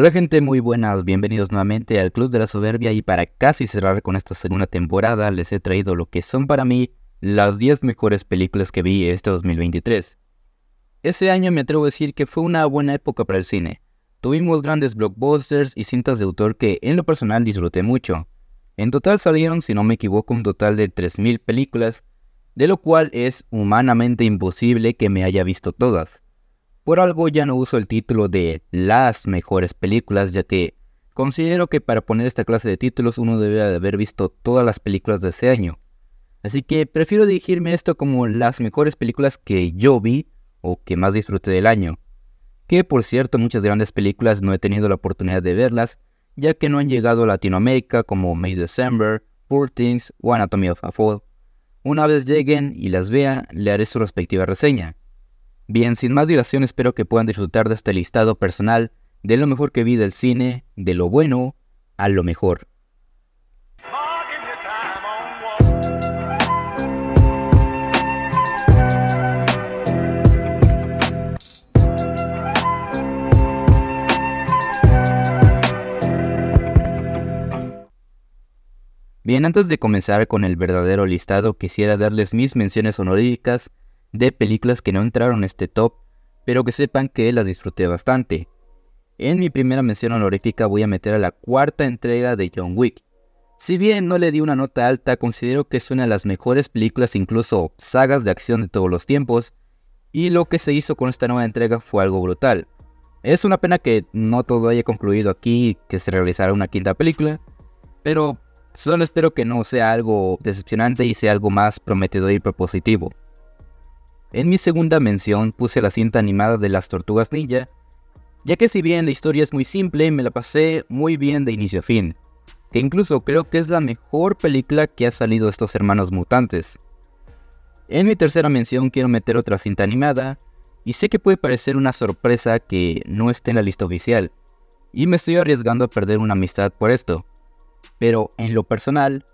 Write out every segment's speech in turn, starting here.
Hola gente muy buenas, bienvenidos nuevamente al Club de la Soberbia y para casi cerrar con esta segunda temporada les he traído lo que son para mí las 10 mejores películas que vi este 2023. Ese año me atrevo a decir que fue una buena época para el cine. Tuvimos grandes blockbusters y cintas de autor que en lo personal disfruté mucho. En total salieron, si no me equivoco, un total de 3.000 películas, de lo cual es humanamente imposible que me haya visto todas. Por algo ya no uso el título de las mejores películas, ya que considero que para poner esta clase de títulos uno debe de haber visto todas las películas de ese año. Así que prefiero dirigirme esto como las mejores películas que yo vi o que más disfruté del año. Que por cierto muchas grandes películas no he tenido la oportunidad de verlas, ya que no han llegado a Latinoamérica como May December, Poor Things o Anatomy of a Fall. Una vez lleguen y las vea, le haré su respectiva reseña. Bien, sin más dilación espero que puedan disfrutar de este listado personal de lo mejor que vi del cine, de lo bueno a lo mejor. Bien, antes de comenzar con el verdadero listado, quisiera darles mis menciones honoríficas de películas que no entraron en este top, pero que sepan que las disfruté bastante. En mi primera mención honorífica voy a meter a la cuarta entrega de John Wick. Si bien no le di una nota alta, considero que es una de las mejores películas, incluso sagas de acción de todos los tiempos, y lo que se hizo con esta nueva entrega fue algo brutal. Es una pena que no todo haya concluido aquí que se realizara una quinta película, pero solo espero que no sea algo decepcionante y sea algo más prometedor y propositivo. En mi segunda mención puse la cinta animada de las Tortugas Ninja, ya que si bien la historia es muy simple, me la pasé muy bien de inicio a fin, que incluso creo que es la mejor película que ha salido de estos hermanos mutantes. En mi tercera mención quiero meter otra cinta animada, y sé que puede parecer una sorpresa que no esté en la lista oficial, y me estoy arriesgando a perder una amistad por esto, pero en lo personal,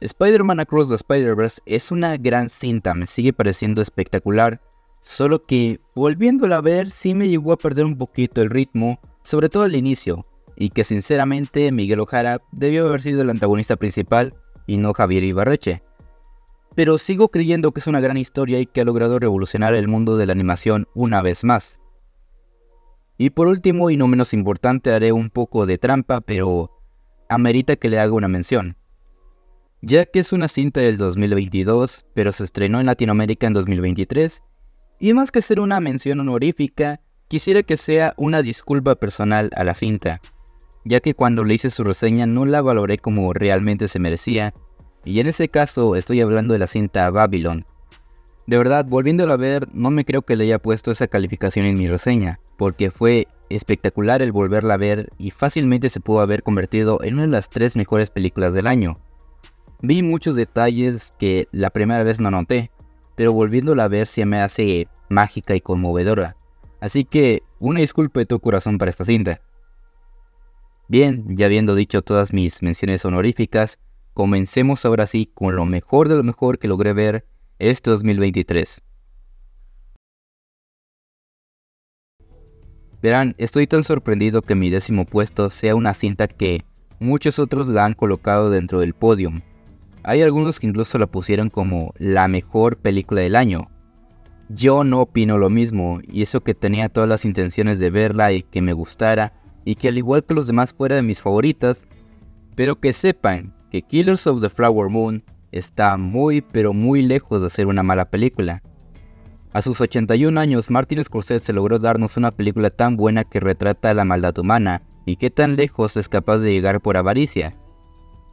Spider-Man Across the Spider-Verse es una gran cinta, me sigue pareciendo espectacular, solo que volviéndola a ver sí me llegó a perder un poquito el ritmo, sobre todo al inicio, y que sinceramente Miguel Ojara debió haber sido el antagonista principal y no Javier Ibarreche. Pero sigo creyendo que es una gran historia y que ha logrado revolucionar el mundo de la animación una vez más. Y por último y no menos importante haré un poco de trampa, pero amerita que le haga una mención ya que es una cinta del 2022, pero se estrenó en Latinoamérica en 2023, y más que ser una mención honorífica, quisiera que sea una disculpa personal a la cinta, ya que cuando le hice su reseña no la valoré como realmente se merecía, y en ese caso estoy hablando de la cinta Babylon. De verdad, volviéndola a ver, no me creo que le haya puesto esa calificación en mi reseña, porque fue espectacular el volverla a ver y fácilmente se pudo haber convertido en una de las tres mejores películas del año. Vi muchos detalles que la primera vez no noté, pero volviéndola a ver se me hace mágica y conmovedora. Así que una disculpa de tu corazón para esta cinta. Bien, ya habiendo dicho todas mis menciones honoríficas, comencemos ahora sí con lo mejor de lo mejor que logré ver este 2023. Verán, estoy tan sorprendido que mi décimo puesto sea una cinta que muchos otros la han colocado dentro del podium, hay algunos que incluso la pusieron como la mejor película del año. Yo no opino lo mismo, y eso que tenía todas las intenciones de verla y que me gustara, y que al igual que los demás fuera de mis favoritas, pero que sepan que Killers of the Flower Moon está muy pero muy lejos de ser una mala película. A sus 81 años, Martin Scorsese logró darnos una película tan buena que retrata la maldad humana y que tan lejos es capaz de llegar por avaricia.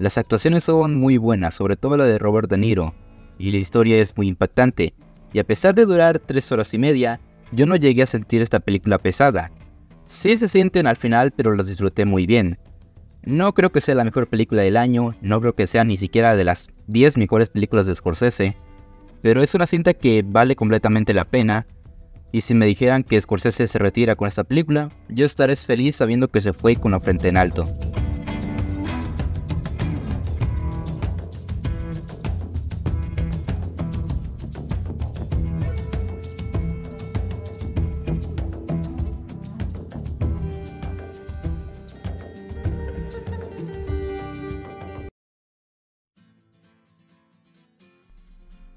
Las actuaciones son muy buenas, sobre todo la de Robert De Niro, y la historia es muy impactante, y a pesar de durar 3 horas y media, yo no llegué a sentir esta película pesada. Sí se sienten al final, pero las disfruté muy bien. No creo que sea la mejor película del año, no creo que sea ni siquiera de las 10 mejores películas de Scorsese, pero es una cinta que vale completamente la pena, y si me dijeran que Scorsese se retira con esta película, yo estaré feliz sabiendo que se fue con la frente en alto.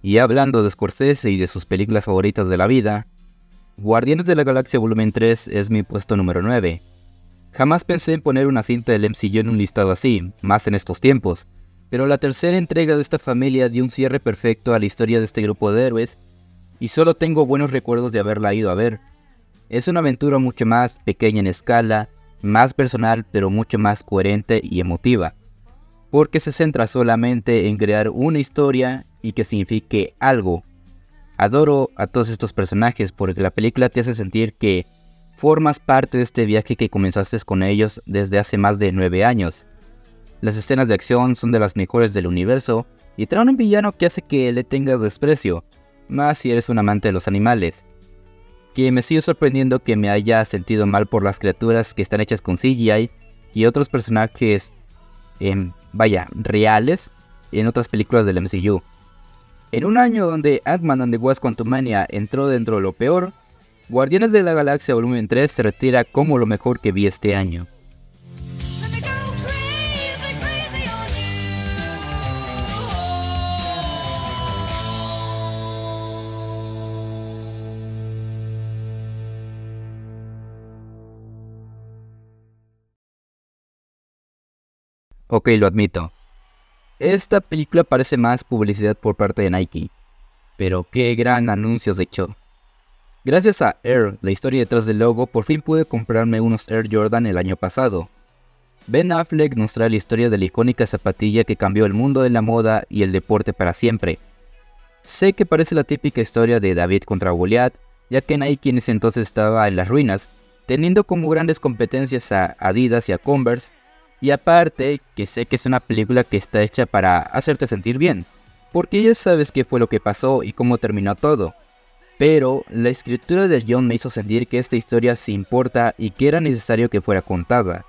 Y hablando de Scorsese y de sus películas favoritas de la vida, Guardianes de la Galaxia Volumen 3 es mi puesto número 9. Jamás pensé en poner una cinta del MCU en un listado así, más en estos tiempos, pero la tercera entrega de esta familia dio un cierre perfecto a la historia de este grupo de héroes, y solo tengo buenos recuerdos de haberla ido a ver. Es una aventura mucho más pequeña en escala, más personal pero mucho más coherente y emotiva, porque se centra solamente en crear una historia y que signifique algo. Adoro a todos estos personajes porque la película te hace sentir que formas parte de este viaje que comenzaste con ellos desde hace más de 9 años. Las escenas de acción son de las mejores del universo y traen un villano que hace que le tengas desprecio, más si eres un amante de los animales. Que me sigue sorprendiendo que me haya sentido mal por las criaturas que están hechas con CGI y otros personajes, em, vaya, reales en otras películas del MCU. En un año donde Ant-Man and the Wasp Quantumania entró dentro de lo peor, Guardianes de la Galaxia Volumen 3 se retira como lo mejor que vi este año. Ok, lo admito. Esta película parece más publicidad por parte de Nike. Pero qué gran anuncio se echó. Gracias a Air, la historia detrás del logo, por fin pude comprarme unos Air Jordan el año pasado. Ben Affleck nos trae la historia de la icónica zapatilla que cambió el mundo de la moda y el deporte para siempre. Sé que parece la típica historia de David contra Goliath, ya que Nike en ese entonces estaba en las ruinas, teniendo como grandes competencias a Adidas y a Converse, y aparte, que sé que es una película que está hecha para hacerte sentir bien, porque ya sabes qué fue lo que pasó y cómo terminó todo. Pero la escritura de John me hizo sentir que esta historia se importa y que era necesario que fuera contada.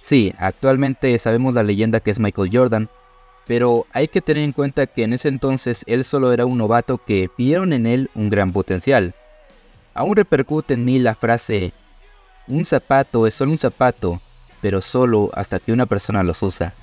Sí, actualmente sabemos la leyenda que es Michael Jordan, pero hay que tener en cuenta que en ese entonces él solo era un novato que vieron en él un gran potencial. Aún repercute en mí la frase, un zapato es solo un zapato, pero solo hasta que una persona los usa.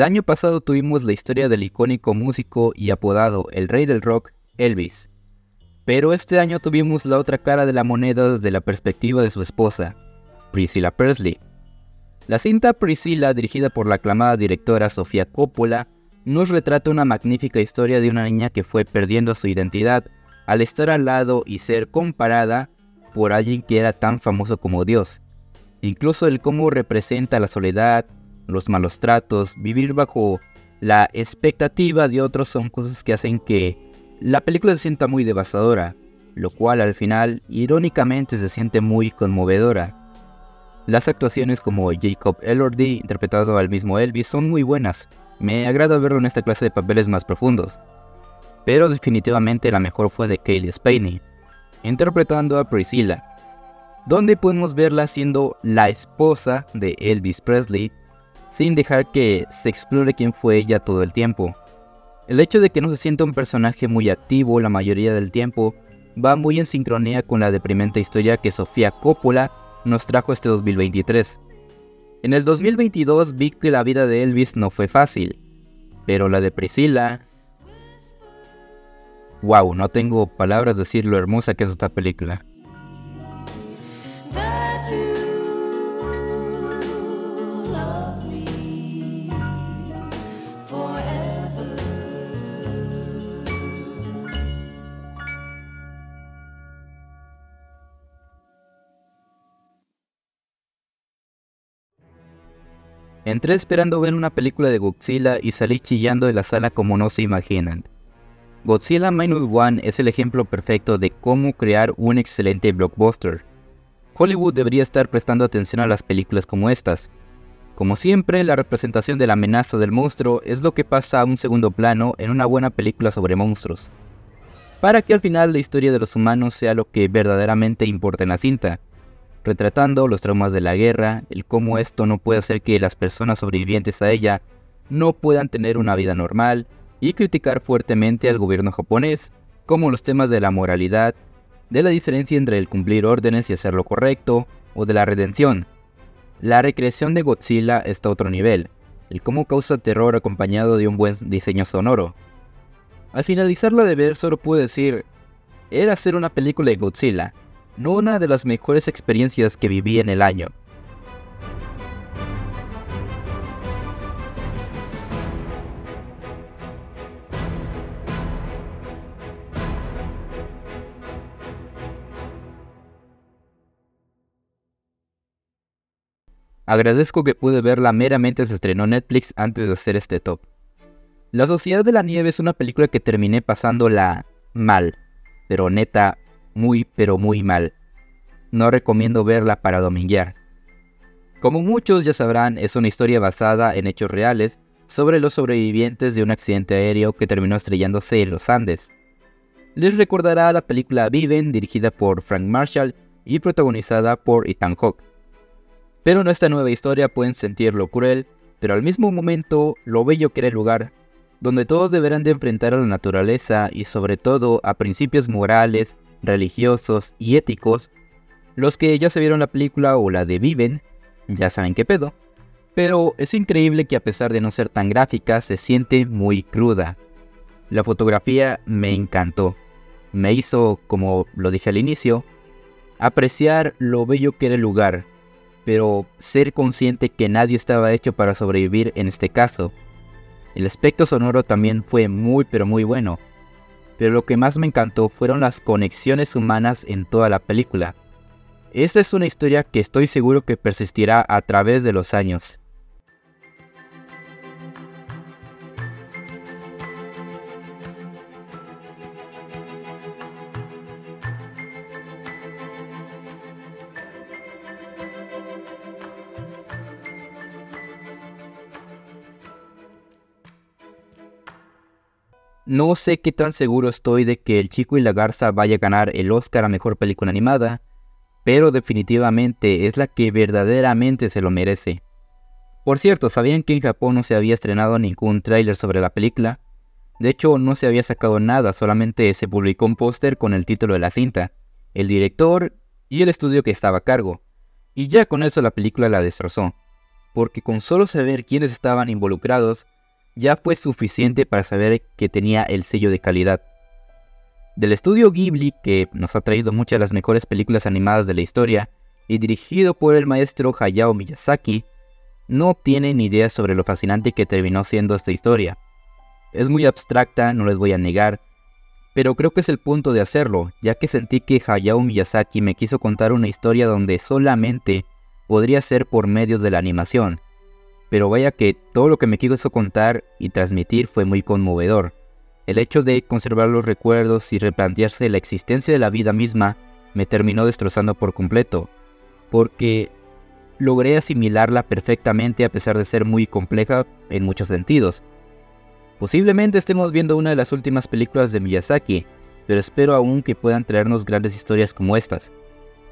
El año pasado tuvimos la historia del icónico músico y apodado el rey del rock, Elvis. Pero este año tuvimos la otra cara de la moneda desde la perspectiva de su esposa, Priscilla Presley. La cinta Priscilla, dirigida por la aclamada directora Sofía Coppola, nos retrata una magnífica historia de una niña que fue perdiendo su identidad al estar al lado y ser comparada por alguien que era tan famoso como Dios. Incluso el cómo representa la soledad, los malos tratos, vivir bajo la expectativa de otros son cosas que hacen que la película se sienta muy devastadora, lo cual al final irónicamente se siente muy conmovedora. Las actuaciones como Jacob Elordi, interpretado al mismo Elvis, son muy buenas. Me agrada verlo en esta clase de papeles más profundos. Pero definitivamente la mejor fue de Kaylee Spaney, interpretando a Priscilla, donde podemos verla siendo la esposa de Elvis Presley sin dejar que se explore quién fue ella todo el tiempo. El hecho de que no se sienta un personaje muy activo la mayoría del tiempo va muy en sincronía con la deprimente historia que Sofía Coppola nos trajo este 2023. En el 2022 vi que la vida de Elvis no fue fácil, pero la de Priscilla... Wow, no tengo palabras de decir lo hermosa que es esta película. Entré esperando ver una película de Godzilla y salí chillando de la sala como no se imaginan. Godzilla Minus One es el ejemplo perfecto de cómo crear un excelente blockbuster. Hollywood debería estar prestando atención a las películas como estas. Como siempre, la representación de la amenaza del monstruo es lo que pasa a un segundo plano en una buena película sobre monstruos, para que al final la historia de los humanos sea lo que verdaderamente importa en la cinta, retratando los traumas de la guerra, el cómo esto no puede hacer que las personas sobrevivientes a ella no puedan tener una vida normal, y criticar fuertemente al gobierno japonés, como los temas de la moralidad, de la diferencia entre el cumplir órdenes y hacer lo correcto, o de la redención. La recreación de Godzilla está a otro nivel, el cómo causa terror acompañado de un buen diseño sonoro. Al finalizarla de ver solo puedo decir, era hacer una película de Godzilla, una de las mejores experiencias que viví en el año. Agradezco que pude verla meramente se estrenó Netflix antes de hacer este top. La Sociedad de la Nieve es una película que terminé pasándola mal, pero neta, muy pero muy mal. No recomiendo verla para dominguear. Como muchos ya sabrán, es una historia basada en hechos reales sobre los sobrevivientes de un accidente aéreo que terminó estrellándose en los Andes. Les recordará la película Viven, dirigida por Frank Marshall y protagonizada por Ethan Hawke. Pero en esta nueva historia pueden sentirlo cruel, pero al mismo momento lo bello que era el lugar, donde todos deberán de enfrentar a la naturaleza y sobre todo a principios morales, religiosos y éticos. Los que ya se vieron la película o la de Viven, ya saben qué pedo. Pero es increíble que a pesar de no ser tan gráfica, se siente muy cruda. La fotografía me encantó. Me hizo, como lo dije al inicio, apreciar lo bello que era el lugar, pero ser consciente que nadie estaba hecho para sobrevivir en este caso. El aspecto sonoro también fue muy pero muy bueno, pero lo que más me encantó fueron las conexiones humanas en toda la película. Esta es una historia que estoy seguro que persistirá a través de los años. No sé qué tan seguro estoy de que El Chico y la Garza vaya a ganar el Oscar a Mejor Película Animada, pero definitivamente es la que verdaderamente se lo merece. Por cierto, ¿sabían que en Japón no se había estrenado ningún tráiler sobre la película? De hecho, no se había sacado nada, solamente se publicó un póster con el título de la cinta, el director y el estudio que estaba a cargo. Y ya con eso la película la destrozó, porque con solo saber quiénes estaban involucrados, ya fue suficiente para saber que tenía el sello de calidad. Del estudio Ghibli, que nos ha traído muchas de las mejores películas animadas de la historia, y dirigido por el maestro Hayao Miyazaki, no tienen idea sobre lo fascinante que terminó siendo esta historia. Es muy abstracta, no les voy a negar, pero creo que es el punto de hacerlo, ya que sentí que Hayao Miyazaki me quiso contar una historia donde solamente podría ser por medio de la animación, pero vaya que todo lo que me quiso contar y transmitir fue muy conmovedor. El hecho de conservar los recuerdos y replantearse la existencia de la vida misma me terminó destrozando por completo, porque logré asimilarla perfectamente a pesar de ser muy compleja en muchos sentidos. Posiblemente estemos viendo una de las últimas películas de Miyazaki, pero espero aún que puedan traernos grandes historias como estas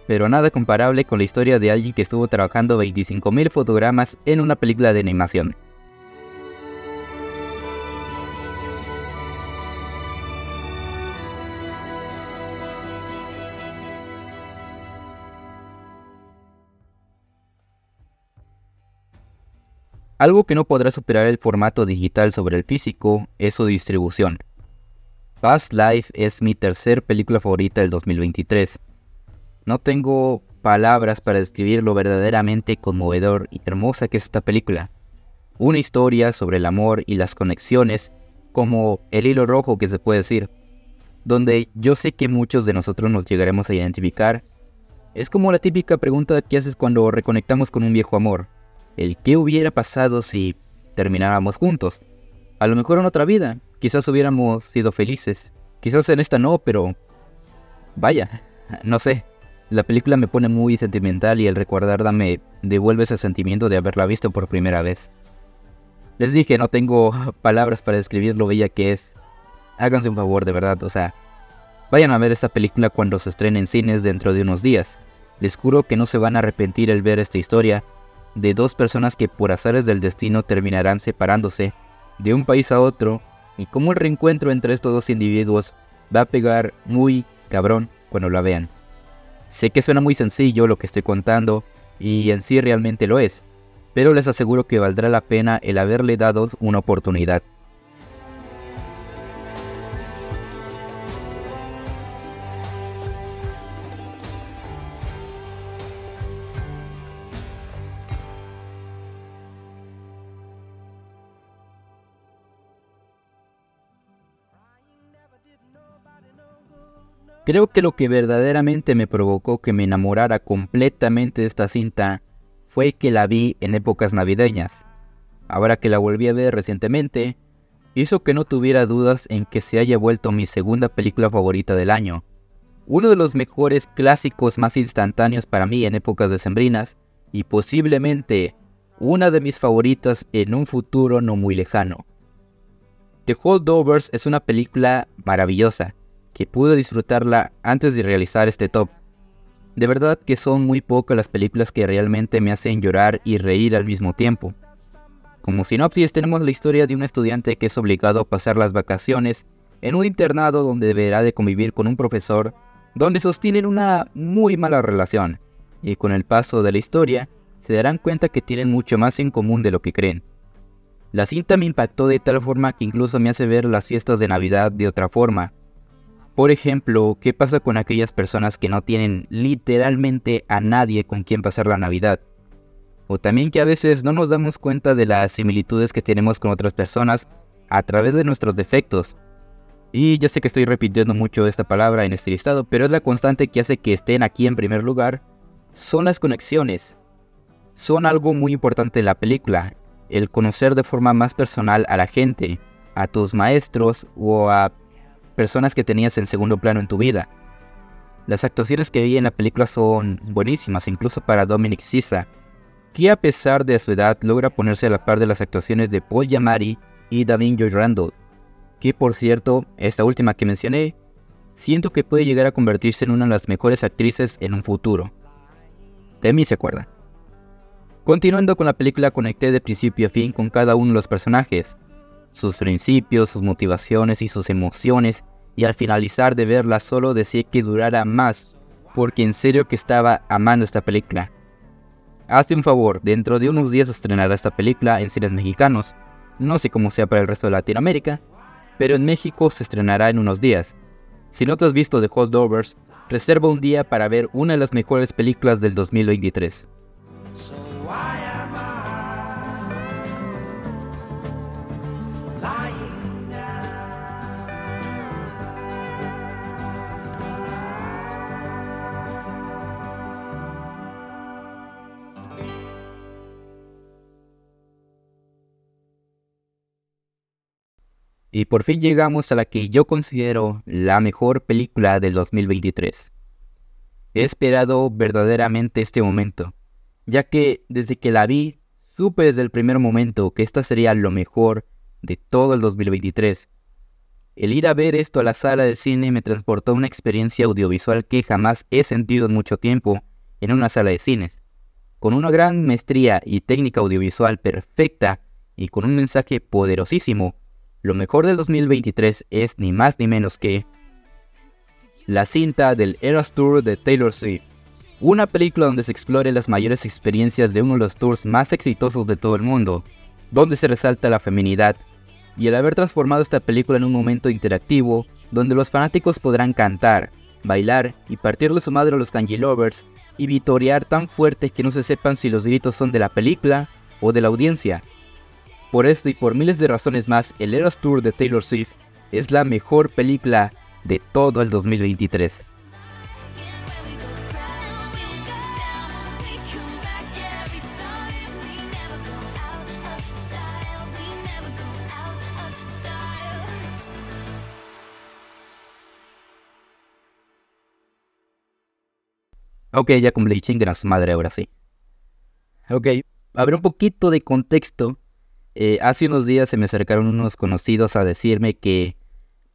pero nada comparable con la historia de alguien que estuvo trabajando 25.000 fotogramas en una película de animación. Algo que no podrá superar el formato digital sobre el físico es su distribución. Past Life es mi tercer película favorita del 2023 no tengo palabras para describir lo verdaderamente conmovedor y hermosa que es esta película. Una historia sobre el amor y las conexiones, como el hilo rojo que se puede decir, donde yo sé que muchos de nosotros nos llegaremos a identificar. Es como la típica pregunta que haces cuando reconectamos con un viejo amor. El qué hubiera pasado si termináramos juntos. A lo mejor en otra vida, quizás hubiéramos sido felices. Quizás en esta no, pero... Vaya, no sé. La película me pone muy sentimental y el recordarla me devuelve ese sentimiento de haberla visto por primera vez. Les dije, no tengo palabras para describir lo bella que es. Háganse un favor, de verdad, o sea, vayan a ver esta película cuando se estrene en cines dentro de unos días. Les juro que no se van a arrepentir al ver esta historia de dos personas que por azares del destino terminarán separándose de un país a otro y cómo el reencuentro entre estos dos individuos va a pegar muy cabrón cuando la vean. Sé que suena muy sencillo lo que estoy contando y en sí realmente lo es, pero les aseguro que valdrá la pena el haberle dado una oportunidad. Creo que lo que verdaderamente me provocó que me enamorara completamente de esta cinta fue que la vi en épocas navideñas. Ahora que la volví a ver recientemente, hizo que no tuviera dudas en que se haya vuelto mi segunda película favorita del año. Uno de los mejores clásicos más instantáneos para mí en épocas decembrinas y posiblemente una de mis favoritas en un futuro no muy lejano. The Holdovers es una película maravillosa que pude disfrutarla antes de realizar este top. De verdad que son muy pocas las películas que realmente me hacen llorar y reír al mismo tiempo. Como sinopsis tenemos la historia de un estudiante que es obligado a pasar las vacaciones en un internado donde deberá de convivir con un profesor donde sostienen una muy mala relación y con el paso de la historia se darán cuenta que tienen mucho más en común de lo que creen. La cinta me impactó de tal forma que incluso me hace ver las fiestas de Navidad de otra forma, por ejemplo, ¿qué pasa con aquellas personas que no tienen literalmente a nadie con quien pasar la Navidad? O también que a veces no nos damos cuenta de las similitudes que tenemos con otras personas a través de nuestros defectos. Y ya sé que estoy repitiendo mucho esta palabra en este listado, pero es la constante que hace que estén aquí en primer lugar. Son las conexiones. Son algo muy importante en la película. El conocer de forma más personal a la gente, a tus maestros o a personas que tenías en segundo plano en tu vida. Las actuaciones que vi en la película son buenísimas, incluso para Dominic Sisa, que a pesar de su edad logra ponerse a la par de las actuaciones de Paul Yamari y David Joy Randall, que por cierto, esta última que mencioné, siento que puede llegar a convertirse en una de las mejores actrices en un futuro. De mí se acuerda. Continuando con la película conecté de principio a fin con cada uno de los personajes, sus principios, sus motivaciones y sus emociones, y al finalizar de verla solo decía que durara más, porque en serio que estaba amando esta película. Hazte un favor, dentro de unos días estrenará esta película en cines mexicanos, no sé cómo sea para el resto de Latinoamérica, pero en México se estrenará en unos días. Si no te has visto The Holdovers, reserva un día para ver una de las mejores películas del 2023. Y por fin llegamos a la que yo considero la mejor película del 2023. He esperado verdaderamente este momento, ya que desde que la vi, supe desde el primer momento que esta sería lo mejor de todo el 2023. El ir a ver esto a la sala del cine me transportó a una experiencia audiovisual que jamás he sentido en mucho tiempo en una sala de cines. Con una gran maestría y técnica audiovisual perfecta y con un mensaje poderosísimo lo mejor del 2023 es ni más ni menos que la cinta del Eras Tour de Taylor Swift, una película donde se explore las mayores experiencias de uno de los tours más exitosos de todo el mundo, donde se resalta la feminidad, y el haber transformado esta película en un momento interactivo donde los fanáticos podrán cantar, bailar y partirle su madre a los Kanji Lovers y vitorear tan fuerte que no se sepan si los gritos son de la película o de la audiencia. Por esto y por miles de razones más, el Eras Tour de Taylor Swift es la mejor película de todo el 2023. Ok, ya cumplí, chingas madre ahora sí. Ok, habrá un poquito de contexto. Eh, hace unos días se me acercaron unos conocidos a decirme que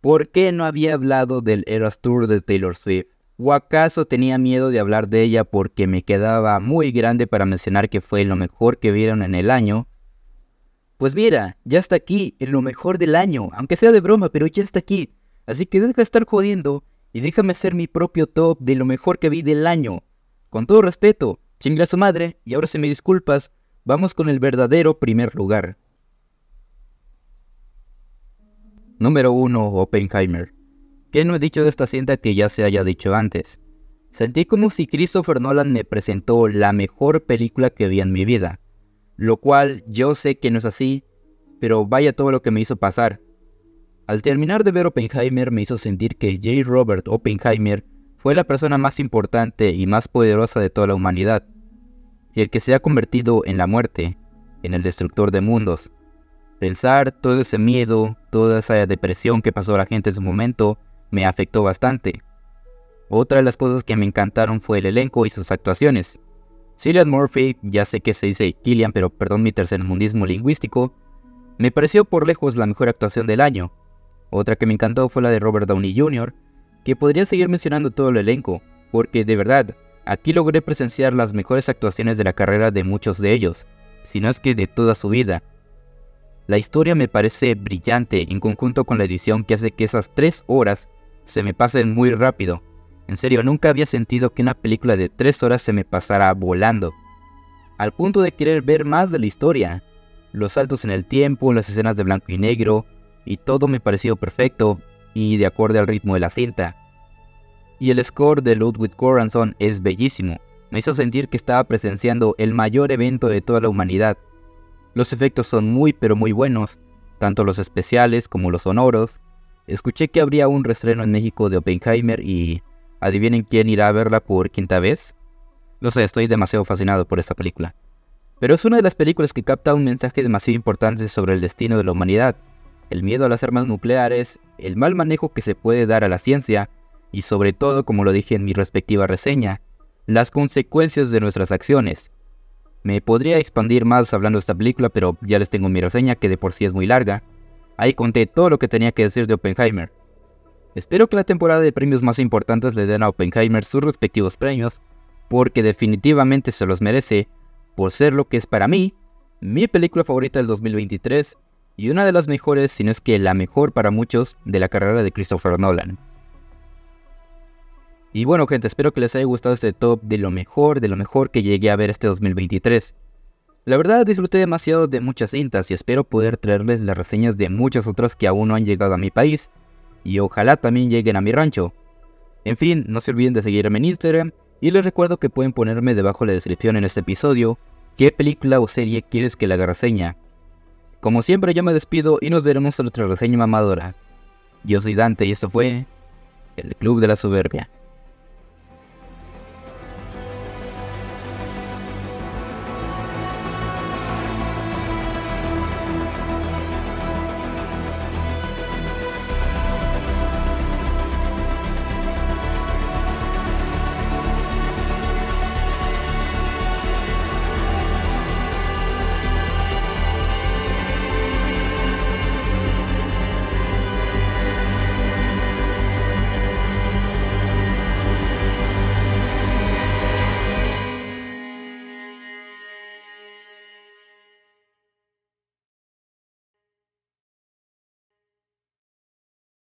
¿por qué no había hablado del Eras Tour de Taylor Swift? ¿O acaso tenía miedo de hablar de ella porque me quedaba muy grande para mencionar que fue lo mejor que vieron en el año? Pues mira, ya está aquí, en lo mejor del año, aunque sea de broma, pero ya está aquí. Así que deja de estar jodiendo y déjame hacer mi propio top de lo mejor que vi del año. Con todo respeto, chinga a su madre, y ahora si me disculpas, vamos con el verdadero primer lugar. Número 1. Oppenheimer. ¿Qué no he dicho de esta cinta que ya se haya dicho antes? Sentí como si Christopher Nolan me presentó la mejor película que vi en mi vida. Lo cual yo sé que no es así, pero vaya todo lo que me hizo pasar. Al terminar de ver Oppenheimer me hizo sentir que J. Robert Oppenheimer fue la persona más importante y más poderosa de toda la humanidad, y el que se ha convertido en la muerte, en el destructor de mundos. Pensar todo ese miedo, toda esa depresión que pasó la gente en su momento, me afectó bastante. Otra de las cosas que me encantaron fue el elenco y sus actuaciones. Cillian Murphy, ya sé que se dice Killian, pero perdón mi tercermundismo lingüístico, me pareció por lejos la mejor actuación del año, otra que me encantó fue la de Robert Downey Jr., que podría seguir mencionando todo el elenco, porque de verdad, aquí logré presenciar las mejores actuaciones de la carrera de muchos de ellos, si no es que de toda su vida. La historia me parece brillante en conjunto con la edición que hace que esas tres horas se me pasen muy rápido. En serio, nunca había sentido que una película de tres horas se me pasara volando. Al punto de querer ver más de la historia. Los saltos en el tiempo, las escenas de blanco y negro, y todo me pareció perfecto y de acuerdo al ritmo de la cinta. Y el score de Ludwig Göransson es bellísimo, me hizo sentir que estaba presenciando el mayor evento de toda la humanidad. Los efectos son muy pero muy buenos, tanto los especiales como los sonoros. Escuché que habría un restreno en México de Oppenheimer y adivinen quién irá a verla por quinta vez. No sé, estoy demasiado fascinado por esta película. Pero es una de las películas que capta un mensaje demasiado importante sobre el destino de la humanidad el miedo a las armas nucleares, el mal manejo que se puede dar a la ciencia y sobre todo, como lo dije en mi respectiva reseña, las consecuencias de nuestras acciones. Me podría expandir más hablando de esta película, pero ya les tengo mi reseña que de por sí es muy larga. Ahí conté todo lo que tenía que decir de Oppenheimer. Espero que la temporada de premios más importantes le den a Oppenheimer sus respectivos premios, porque definitivamente se los merece, por ser lo que es para mí, mi película favorita del 2023 y una de las mejores, si no es que la mejor para muchos, de la carrera de Christopher Nolan. Y bueno gente, espero que les haya gustado este top de lo mejor, de lo mejor que llegué a ver este 2023. La verdad disfruté demasiado de muchas cintas y espero poder traerles las reseñas de muchas otras que aún no han llegado a mi país y ojalá también lleguen a mi rancho. En fin, no se olviden de seguirme en Instagram y les recuerdo que pueden ponerme debajo de la descripción en este episodio qué película o serie quieres que la haga reseña como siempre yo me despido y nos veremos en otra reseña mamadora. Yo soy Dante y esto fue el Club de la Soberbia.